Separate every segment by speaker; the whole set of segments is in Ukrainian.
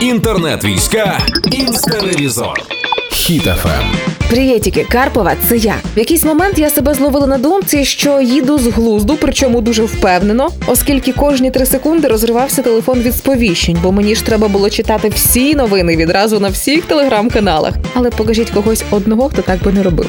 Speaker 1: Інтернет-війська Інстеревізор. Хіт-ФМ.
Speaker 2: Привітики, Карпова, це я. В якийсь момент я себе зловила на думці, що їду з глузду, причому дуже впевнено, оскільки кожні три секунди розривався телефон від сповіщень, бо мені ж треба було читати всі новини відразу на всіх телеграм-каналах. Але покажіть когось одного, хто так би не робив.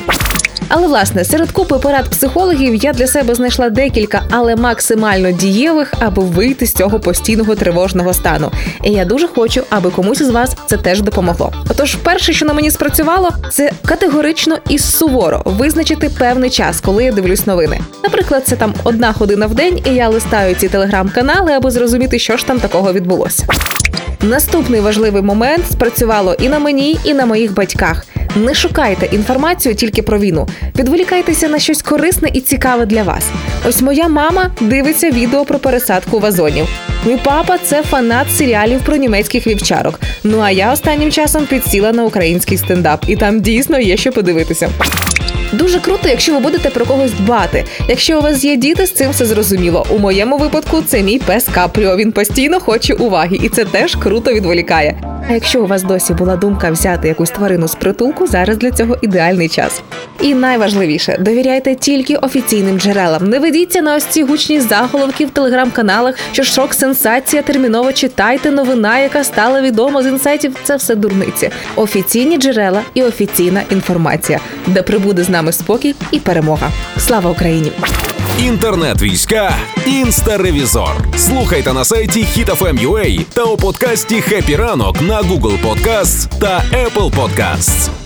Speaker 2: Але власне серед купи порад психологів я для себе знайшла декілька, але максимально дієвих, аби вийти з цього постійного тривожного стану. І я дуже хочу, аби комусь із вас це теж допомогло. Отож, перше, що на мені спрацювало, це категорично і суворо визначити певний час, коли я дивлюсь новини. Наприклад, це там одна година в день, і я листаю ці телеграм-канали, аби зрозуміти, що ж там такого відбулося. Наступний важливий момент спрацювало і на мені, і на моїх батьках. Не шукайте інформацію тільки про війну. Відволікайтеся на щось корисне і цікаве для вас. Ось моя мама дивиться відео про пересадку вазонів. Мій папа це фанат серіалів про німецьких вівчарок. Ну а я останнім часом підсіла на український стендап, і там дійсно є що подивитися. Дуже круто, якщо ви будете про когось дбати. Якщо у вас є діти, з цим все зрозуміло. У моєму випадку це мій пес Капріо. Він постійно хоче уваги, і це теж круто відволікає. А якщо у вас досі була думка взяти якусь тварину з притулку, зараз для цього ідеальний час. І найважливіше довіряйте тільки офіційним джерелам. Не ведіться на ось ці гучні заголовки в телеграм-каналах, що шок, сенсація, терміново читайте новина, яка стала відома з інсайтів. Це все дурниці. Офіційні джерела і офіційна інформація, де прибуде з нами спокій і перемога. Слава Україні!
Speaker 1: Інтернет-війська Інстеревізор. Слухайте на сайті HitFM.ua та у подкасті «Happy ранок» на Google Podcasts та Apple Podcasts.